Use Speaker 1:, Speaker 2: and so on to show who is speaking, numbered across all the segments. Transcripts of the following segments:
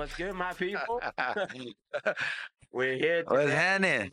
Speaker 1: What's good, my people? We're here
Speaker 2: What's happening?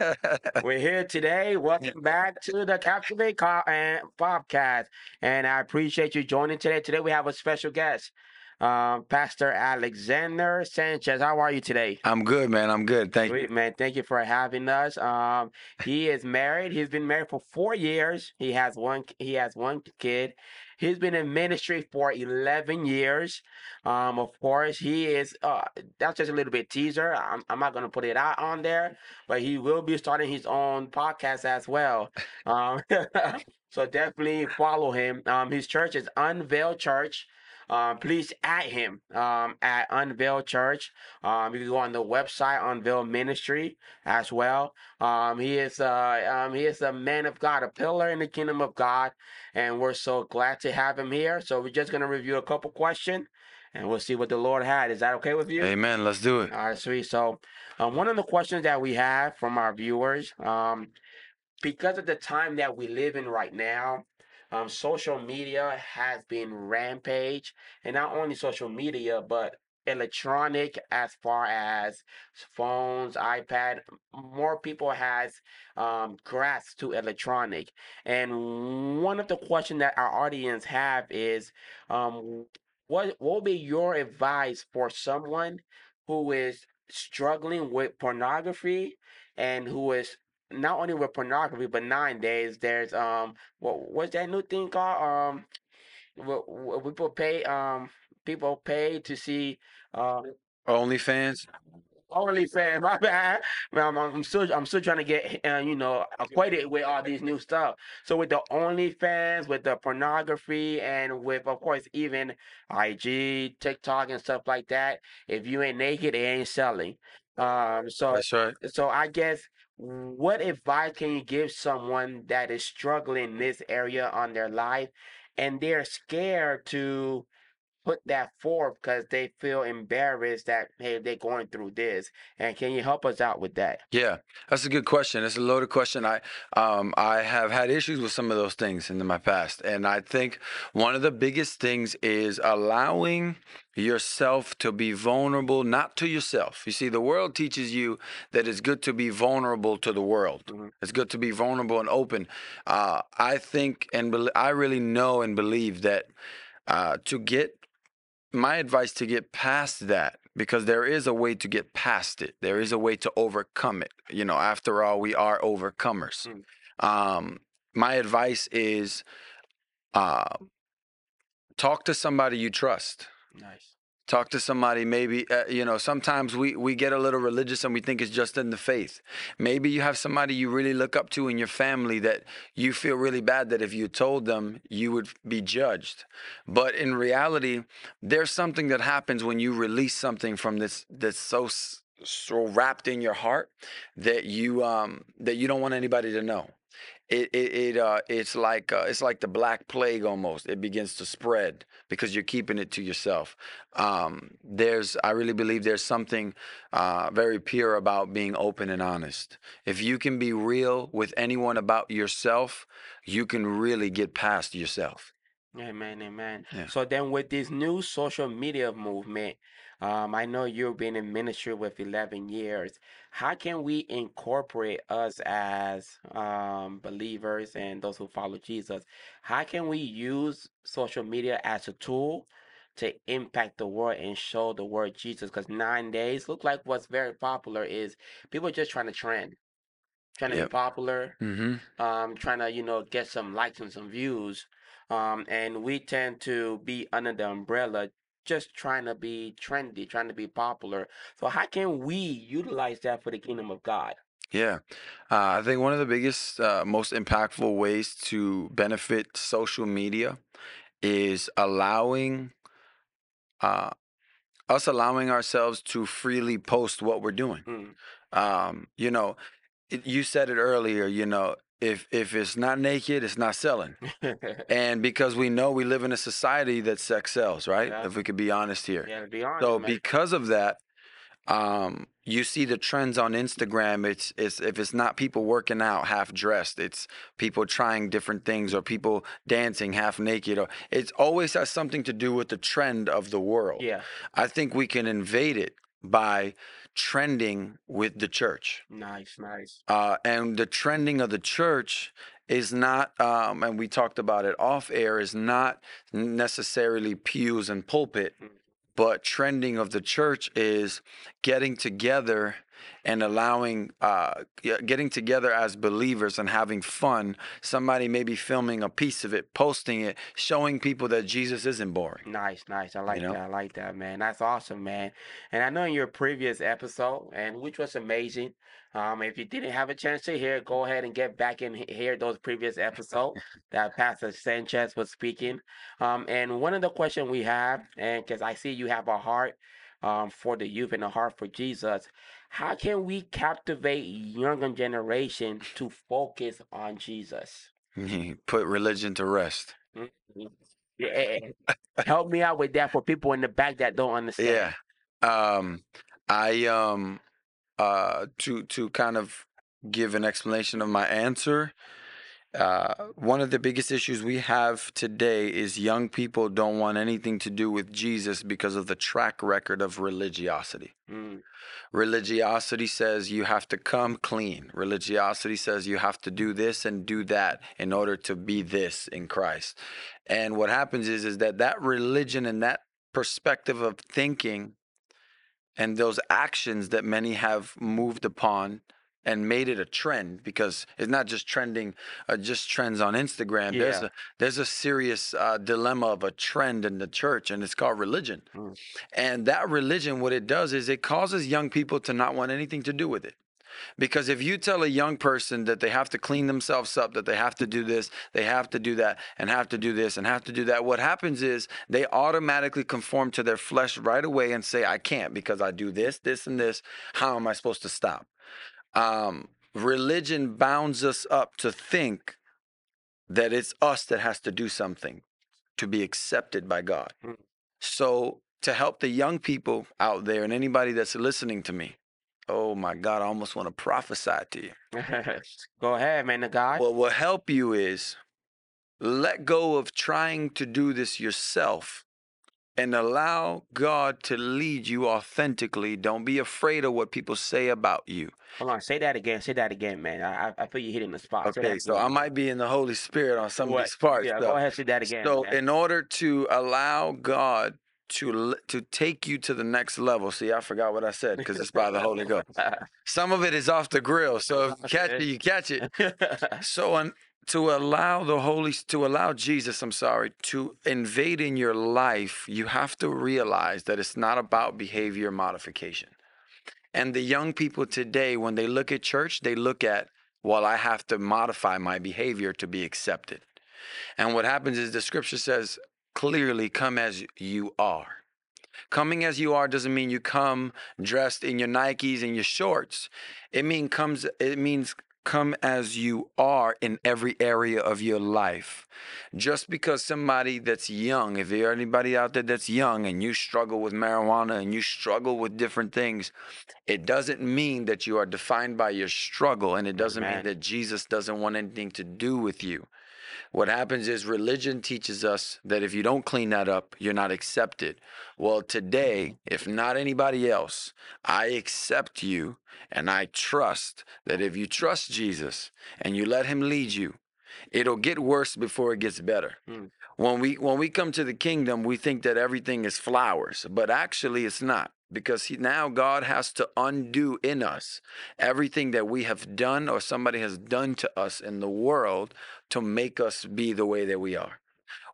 Speaker 1: We're here today. Welcome back to the Captivate Car and Podcast. And I appreciate you joining today. Today we have a special guest, um, Pastor Alexander Sanchez. How are you today?
Speaker 2: I'm good, man. I'm good. Thank you.
Speaker 1: Man, thank you for having us. Um, he is married. He's been married for four years. He has one. He has one kid. He's been in ministry for eleven years. Um, of course, he is. Uh, that's just a little bit teaser. I'm, I'm not gonna put it out on there, but he will be starting his own podcast as well. Um, so definitely follow him. Um, his church is Unveiled Church. Um, please add him um, at Unveiled Church. Um, you can go on the website Unveil Ministry as well. Um, he is uh, um, he is a man of God, a pillar in the kingdom of God, and we're so glad to have him here. So we're just gonna review a couple questions, and we'll see what the Lord had. Is that okay with you?
Speaker 2: Amen. Let's do it.
Speaker 1: All right, sweet. So, um, one of the questions that we have from our viewers, um, because of the time that we live in right now, um, social media has been rampage, and not only social media, but electronic as far as phones, iPad. More people has um, grasp to electronic, and one of the questions that our audience have is, um, what what be your advice for someone who is struggling with pornography and who is not only with pornography, but nowadays there's um what what's that new thing called? Um wh- wh- people pay um people pay to see uh
Speaker 2: OnlyFans.
Speaker 1: OnlyFans. My bad. Man, I'm, I'm still I'm still trying to get uh, you know acquainted with all these new stuff. So with the OnlyFans, with the pornography, and with of course even IG, TikTok, and stuff like that. If you ain't naked, it ain't selling. Um. So
Speaker 2: That's right.
Speaker 1: so I guess what advice can you give someone that is struggling in this area on their life and they're scared to put that forth because they feel embarrassed that hey they're going through this and can you help us out with that
Speaker 2: Yeah, that's a good question. It's a loaded question. I um I have had issues with some of those things in my past, and I think one of the biggest things is allowing yourself to be vulnerable, not to yourself. You see, the world teaches you that it's good to be vulnerable to the world.
Speaker 1: Mhm.
Speaker 2: It's good to be vulnerable and open. Uh, I think and bel I really know and believe that uh, to get my advice to get past that because there is a way to get past it. There is a way to overcome it you know after all we are overcomers.
Speaker 1: Mm.
Speaker 2: um my advice is uh talk to somebody you trust.
Speaker 1: Nice
Speaker 2: talk to somebody maybe uh, you know sometimes we we get a little religious and we think it's just in the faith. Maybe you have somebody you really look up to in your family that you feel really bad that if you told them you would be judged. But in reality there's something that happens when you release something from this that's so so wrapped in your heart that you um that you don't want anybody to know it it, it uh it's like uh, it's like the black plague almost it begins to spread because you're keeping it to yourself. Um there's i really believe there's something uh very pure about being open and honest. If you can be real with anyone about yourself you can really get past yourself
Speaker 1: amen amen
Speaker 2: Yeah.
Speaker 1: so then with this new social media movement um, I know you've been in ministry with 11 years. How can we incorporate us as um, believers and those who follow Jesus? How can we use social media as a tool to impact the world and show the word Jesus? Because nine days look like what's very popular is people just trying to trend, trying to
Speaker 2: Yep.
Speaker 1: be popular,
Speaker 2: mm-hmm
Speaker 1: um, trying to you know get some likes and some views, um, and we tend to be under the umbrella just trying to be trendy, trying to be popular. So how can we utilize that for the kingdom of God?
Speaker 2: Yeah, uh, I think one of the biggest, uh, most impactful ways to benefit social media is allowing uh, us allowing ourselves to freely post what we're doing.
Speaker 1: Mm.
Speaker 2: Um, you know, it, you said it earlier. You know, if if it's not naked, it's not selling. And because we know we live in a society that sex sells, right?
Speaker 1: Yeah.
Speaker 2: If we could be honest here.
Speaker 1: yeah, be honest,
Speaker 2: So
Speaker 1: man.
Speaker 2: because of that, um, you see the trends on Instagram. It's it's if it's not people working out half dressed, it's people trying different things or people dancing half naked. Or it always has something to do with the trend of the world.
Speaker 1: Yeah.
Speaker 2: I think we can invade it by trending with the church.
Speaker 1: Nice, nice.
Speaker 2: Uh, and the trending of the church is not, um, and we talked about it off air, is not necessarily pews and pulpit,
Speaker 1: Mm.
Speaker 2: But trending of the church is getting together and allowing, uh, getting together as believers and having fun. Somebody maybe filming a piece of it, posting it, showing people that Jesus isn't boring.
Speaker 1: Nice, nice. I like
Speaker 2: know?
Speaker 1: that. I like that, man. That's awesome, man. And I know in your previous episode, and which was amazing. Um, if you didn't have a chance to hear, go ahead and get back and hear those previous episodes that Pastor Sanchez was speaking. Um, and one of the questions we have, and because I see you have a heart um, for the youth and a heart for Jesus, how can we captivate younger generation to focus on Jesus?
Speaker 2: Put religion to rest.
Speaker 1: Mhm. Yeah, help me out with that for people in the back that don't understand.
Speaker 2: Yeah. Um, I um uh to to kind of give an explanation of my answer. Uh, one of the biggest issues we have today is young people don't want anything to do with Jesus because of the track record of religiosity.
Speaker 1: Mm,
Speaker 2: Religiosity says you have to come clean. Religiosity says you have to do this and do that in order to be this in Christ. And what happens is is that that religion and that perspective of thinking and those actions that many have moved upon and made it a trend because it's not just trending uh, just trends on Instagram. There's a there's a serious uh, dilemma of a trend in the church and it's called religion.
Speaker 1: Mm.
Speaker 2: and that religion what it does is it causes young people to not want anything to do with it because if you tell a young person that they have to clean themselves up, that they have to do this, they have to do that, and have to do this, and have to do that, what happens is they automatically conform to their flesh right away and say, I can't because I do this, this, and this. How am I supposed to stop? Um, religion bounds us up to think that it's us that has to do something to be accepted by God.
Speaker 1: Mm.
Speaker 2: So, to help the young people out there and anybody that's listening to me, oh my God, I almost want to prophesy to you.
Speaker 1: Go ahead, man. The God.
Speaker 2: What will help you is let go of trying to do this yourself and allow God to lead you authentically. Don't be afraid of what people say about you.
Speaker 1: Hold on. Say that again. Say that again, man. I I, feel you hitting the spot.
Speaker 2: Okay, so
Speaker 1: again.
Speaker 2: I might be in the Holy Spirit on some of these parts.
Speaker 1: Yeah.
Speaker 2: though.
Speaker 1: Go ahead. Say that again.
Speaker 2: So,
Speaker 1: man.
Speaker 2: in order to allow God to to take you to the next level, see, I forgot what I said because it's by the Holy Ghost. Some of it is off the grill, so if you catch it, you catch it. So, to allow the Holy, to allow Jesus, I'm sorry, to invade in your life, you have to realize that it's not about behavior modification. And the young people today, when they look at church, they look at, well, I have to modify my behavior to be accepted. And what happens is the scripture says clearly, come as you are. Coming as you are doesn't mean you come dressed in your Nikes and your shorts. It mean comes it means come as you are in every area of your life. Just because somebody that's young, if there are anybody out there that's young and you struggle with marijuana and you struggle with different things, it doesn't mean that you are defined by your struggle and it doesn't mean that Jesus doesn't want anything to do with you. What happens is religion teaches us that if you don't clean that up, you're not accepted. Well, today, if not anybody else, I accept you and I trust that if you trust Jesus and you let him lead you, it'll get worse before it gets better.
Speaker 1: Mm.
Speaker 2: When we when we come to the kingdom, we think that everything is flowers, but actually it's not because he, now God has to undo in us everything that we have done or somebody has done to us in the world to make us be the way that we are.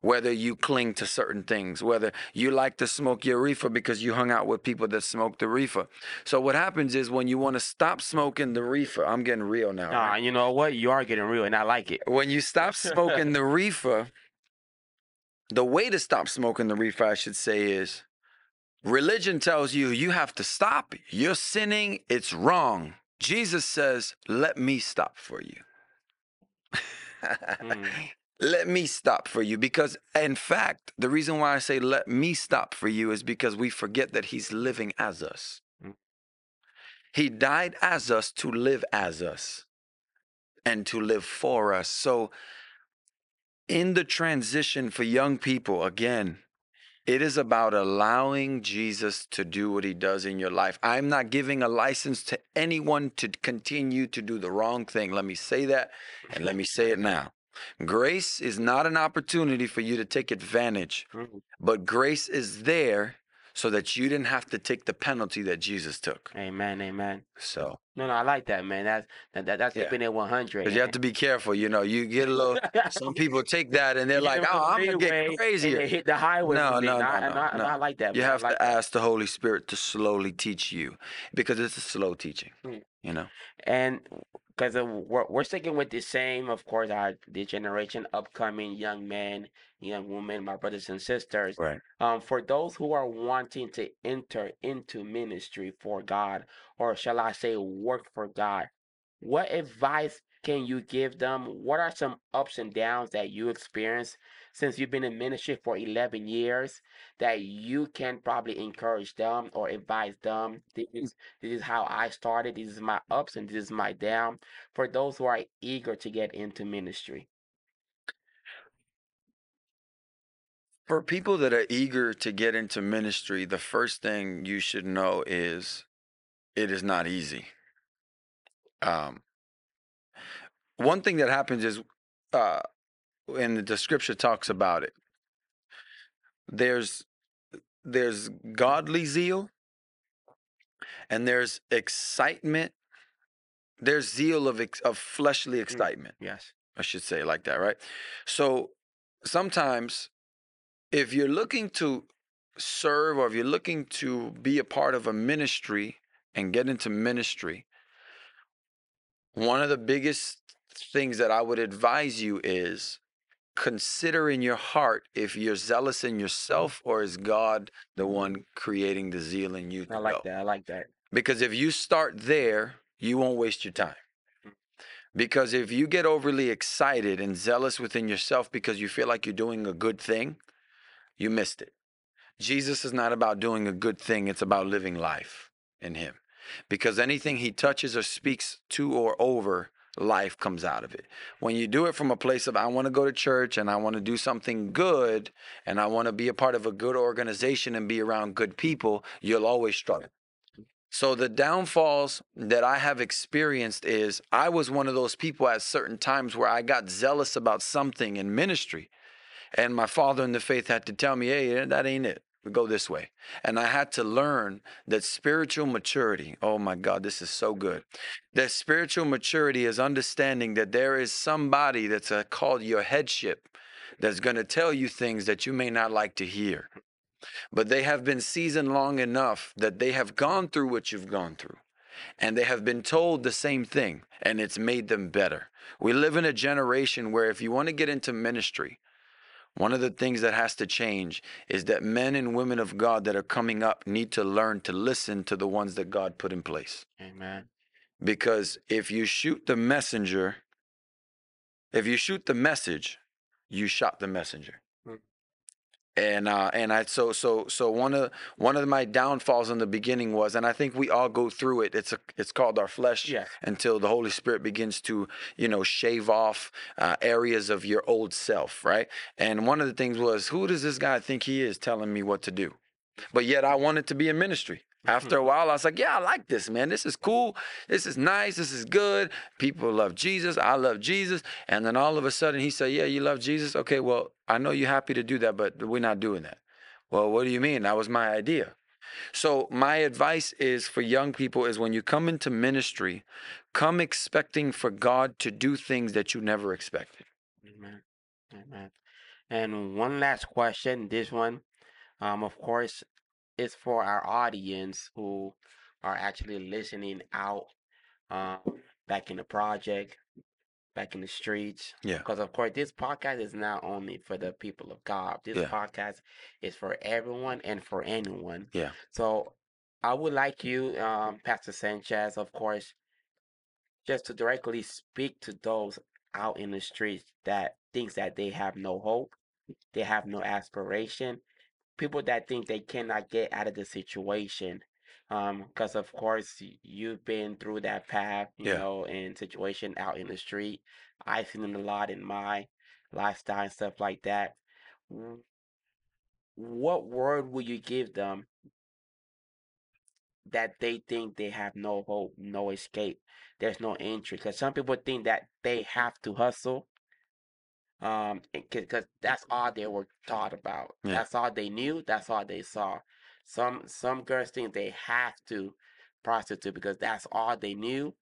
Speaker 2: Whether you cling to certain things, whether you like to smoke your reefer because you hung out with people that smoke the reefer. So what happens is when you want to stop smoking the reefer, I'm getting real now.
Speaker 1: Nah,
Speaker 2: right?
Speaker 1: you know what? You are getting real, and I like it.
Speaker 2: When you stop smoking the reefer, the way to stop smoking the reefer, I should say, is religion tells you you have to stop. You're sinning. It's wrong. Jesus says, let me stop for you.
Speaker 1: Mm.
Speaker 2: Let me stop for you because, in fact, the reason why I say let me stop for you is because we forget that He's living as us.
Speaker 1: Mm.
Speaker 2: He died as us to live as us and to live for us. So, in the transition for young people, again, it is about allowing Jesus to do what he does in your life. I'm not giving a license to anyone to continue to do the wrong thing. Let me say that and let me say it now. Grace is not an opportunity for you to take advantage, but grace is there so that you didn't have to take the penalty that Jesus took.
Speaker 1: Amen. Amen.
Speaker 2: So,
Speaker 1: No, no, I like that, man. That's that, that that's
Speaker 2: Yeah.
Speaker 1: keeping it 100.
Speaker 2: because you have to be careful, you know, you get a little, some people take that and they're
Speaker 1: You
Speaker 2: like, oh, I'm
Speaker 1: leeway
Speaker 2: get crazier.
Speaker 1: they hit the highway.
Speaker 2: No, no, no,
Speaker 1: I,
Speaker 2: no,
Speaker 1: I,
Speaker 2: no.
Speaker 1: I like that.
Speaker 2: You
Speaker 1: man.
Speaker 2: Have
Speaker 1: like
Speaker 2: to
Speaker 1: that.
Speaker 2: ask the Holy Spirit to slowly teach you because it's a slow teaching,
Speaker 1: Mm.
Speaker 2: you know?
Speaker 1: And because we're, we're sticking with the same, of course, our the generation, upcoming young men, young women, my brothers and sisters.
Speaker 2: Right.
Speaker 1: Um, for those who are wanting to enter into ministry for God, or shall I say, work for God, what advice can you give them? What are some ups and downs that you experienced since you've been in ministry for 11 years that you can probably encourage them or advise them? This is, this is how I started. This is my ups and this is my down. For those who are eager to get into ministry.
Speaker 2: For people that are eager to get into ministry, the first thing you should know is it is not easy. Um, one thing that happens is, uh, and the scripture talks about it. There's there's godly zeal, and there's excitement. There's zeal of ex- of fleshly excitement.
Speaker 1: Yes.
Speaker 2: I should say like that, right? So sometimes if you're looking to serve or if you're looking to be a part of a ministry and get into ministry, one of the biggest things that I would advise you is consider in your heart if you're zealous in yourself or is God the mm-hmm. one creating the zeal in you
Speaker 1: I like
Speaker 2: go.
Speaker 1: that. I like that.
Speaker 2: Because if you start there, you won't waste your time. Mm. Because if you get overly excited and zealous within yourself because you feel like you're doing a good thing, you missed it. Jesus is not about doing a good thing, it's about living life in Him. Because anything He touches or speaks to or over, life comes out of it. When you do it from a place of, I want to go to church and I want to do something good and I want to be a part of a good organization and be around good people, you'll always struggle. So the downfalls that I have experienced is I was one of those people at certain times where I got zealous about something in ministry. And my father in the faith had to tell me, hey, that ain't it. We go this way. And I had to learn that spiritual maturity, oh my God, this is so good. That spiritual maturity is understanding that there is somebody that's uh, called your headship that's going to tell you things that you may not like to hear but they have been seasoned long enough that they have gone through what you've gone through and they have been told the same thing and it's made them better. We live in a generation where if you want to get into ministry, one of the things that has to change is that men and women of God that are coming up need to learn to listen to the ones that God put in place.
Speaker 1: Amen.
Speaker 2: Because if you shoot the messenger, if you shoot the message, you shot the messenger. And uh, and I so so so one of one of my downfalls in the beginning was, and I think we all go through it. It's a it's called our flesh
Speaker 1: Yes.
Speaker 2: until the Holy Spirit begins to you know shave off uh, areas of your old self, right? And one of the things was, who does this guy think he is telling me what to do? But yet I wanted to be in ministry. After a while, I was like, yeah, I like this, man. This is cool. This is nice. This is good. People love Jesus. I love Jesus. And then all of a sudden, he said, yeah, you love Jesus? Okay, well, I know you're happy to do that, but we're not doing that. Well, what do you mean? That was my idea. So my advice is for young people is when you come into ministry, come expecting for God to do things that you never expected.
Speaker 1: Amen. Amen. And one last question. This one, um, of course, is for our audience who are actually listening out, um, back in the project, back in the streets.
Speaker 2: Yeah.
Speaker 1: Because of course, this podcast is not only for the people of God. This
Speaker 2: Yeah.
Speaker 1: podcast is for everyone and for anyone.
Speaker 2: Yeah.
Speaker 1: So I would like you, um, Pastor Sanchez, of course, just to directly speak to those out in the streets that thinks that they have no hope, they have no aspiration, people that think they cannot get out of the situation. Um, because of course you've been through that path, you
Speaker 2: Yeah.
Speaker 1: know, and situation out in the street. I've seen it a lot in my lifestyle and stuff like that. What word would you give them that they think they have no hope, no escape, there's no entry? Because some people think that they have to hustle, um, because that's all they were taught about.
Speaker 2: Yeah.
Speaker 1: That's all they knew. That's all they saw. Some some girls think they have to prostitute because that's all they knew.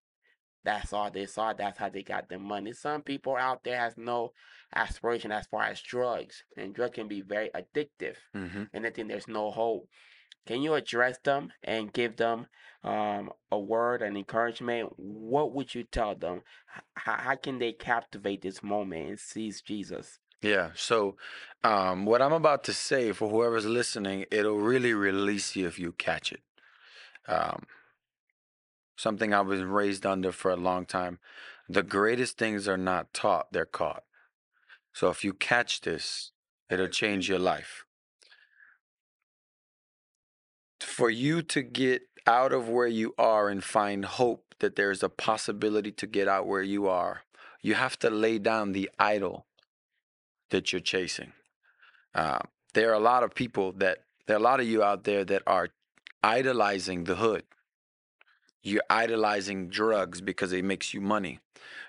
Speaker 1: That's all they saw. That's how they got their money. Some people out there has no aspiration as far as drugs, and drugs can be very addictive,
Speaker 2: hmm
Speaker 1: and they think there's no hope. Can you address them and give them um, a word, and encouragement? What would you tell them? How, how can they captivate this moment and seize Jesus?
Speaker 2: Yeah. So, um, what I'm about to say for whoever's listening, it'll really release you if you catch it. Um, something I was raised under for a long time. The greatest things are not taught, they're caught. So, if you catch this, it'll change your life. For you to get out of where you are and find hope that there's a possibility to get out where you are, you have to lay down the idol that you're chasing. Uh, there are a lot of people that there are a lot of you out there that are idolizing the hood. You're idolizing drugs because it makes you money.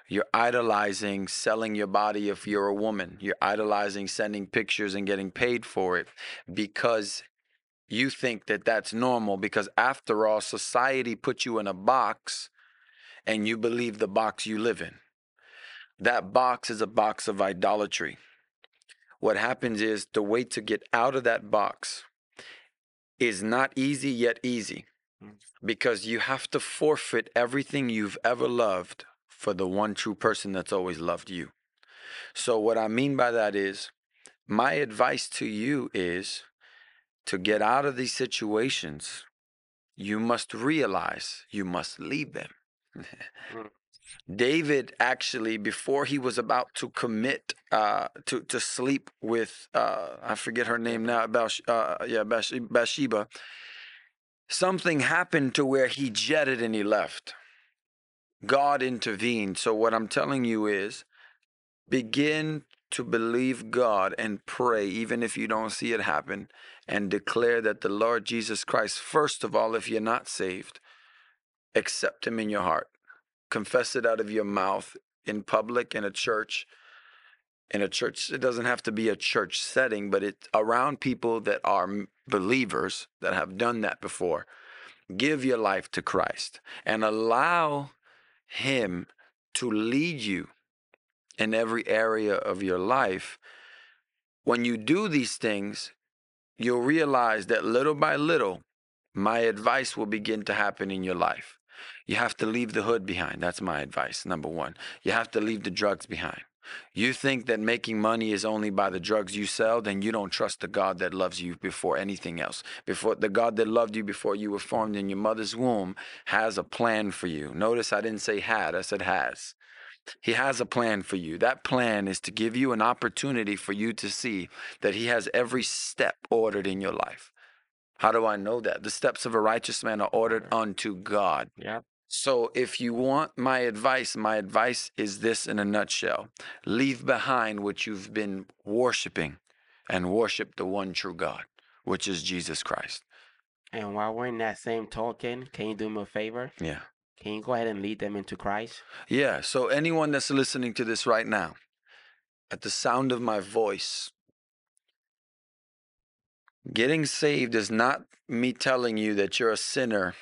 Speaker 2: You're idolizing selling your body if you're a woman. You're idolizing sending pictures and getting paid for it because you think that that's normal. Because after all, society put you in a box and you believe the box you live in. That box is a box of idolatry what happens is the way to get out of that box is not easy yet easy
Speaker 1: Mm.
Speaker 2: because you have to forfeit everything you've ever loved for the one true person that's always loved you. So, what I mean by that is, my advice to you is to get out of these situations, you must realize you must leave them.
Speaker 1: Mm.
Speaker 2: David actually, before he was about to commit uh, to to sleep with uh, I forget her name now, uh, yeah, Bath- Bathsheba, something happened to where he jetted and he left. God intervened. So what I'm telling you is, begin to believe God and pray, even if you don't see it happen, and declare that the Lord Jesus Christ, first of all, if you're not saved, accept Him in your heart. Confess it out of your mouth in public in a church in a church it doesn't have to be a church setting but it's around people that are believers that have done that before give your life to Christ and allow him to lead you in every area of your life when you do these things you'll realize that little by little my advice will begin to happen in your life you have to leave the hood behind. That's my advice. Number one, you have to leave the drugs behind. You think that making money is only by the drugs you sell, then you don't trust the God that loves you before anything else. Before the God that loved you before you were formed in your mother's womb has a plan for you. Notice I didn't say had, I said has. He has a plan for you. That plan is to give you an opportunity for you to see that He has every step ordered in your life. How do I know that? The steps of a righteous man are ordered unto God.
Speaker 1: Yeah.
Speaker 2: So, if you want my advice, my advice is this in a nutshell leave behind what you've been worshiping and worship the one true God, which is Jesus Christ.
Speaker 1: And while we're in that same token, can you do me a favor?
Speaker 2: Yeah.
Speaker 1: Can you go ahead and lead them into Christ?
Speaker 2: Yeah. So, anyone that's listening to this right now, at the sound of my voice, getting saved is not me telling you that you're a sinner.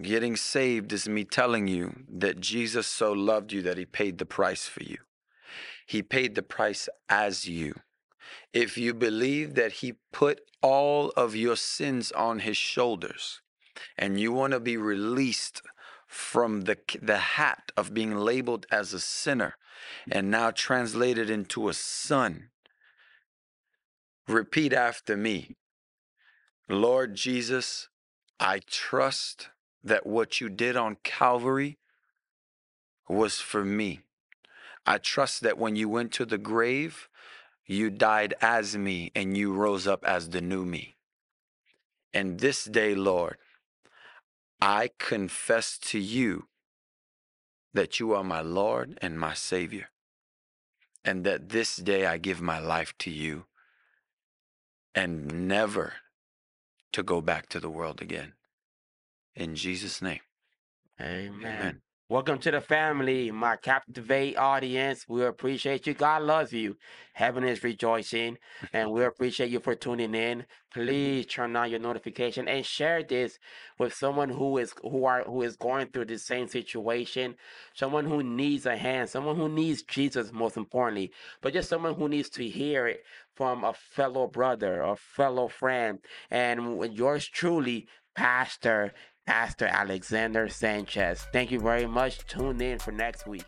Speaker 2: Getting saved is me telling you that Jesus so loved you that he paid the price for you. He paid the price as you. If you believe that he put all of your sins on his shoulders and you want to be released from the, the hat of being labeled as a sinner and now translated into a son, repeat after me Lord Jesus, I trust that what you did on Calvary was for me. I trust that when you went to the grave, you died as me and you rose up as the new me. And this day, Lord, I confess to you that you are my Lord and my Savior, and that this day I give my life to you and never to go back to the world again. In Jesus' name.
Speaker 1: Amen.
Speaker 2: Amen.
Speaker 1: Welcome to the family, my Captivate audience. We appreciate you. God loves you. Heaven is rejoicing, and we appreciate you for tuning in. Please turn on your notification and share this with someone who is who are who is going through the same situation, someone who needs a hand, someone who needs Jesus most importantly, but just someone who needs to hear it from a fellow brother, a fellow friend, and yours truly, Pastor Pastor Alexander Sanchez. Thank you very much. Tune in for next week.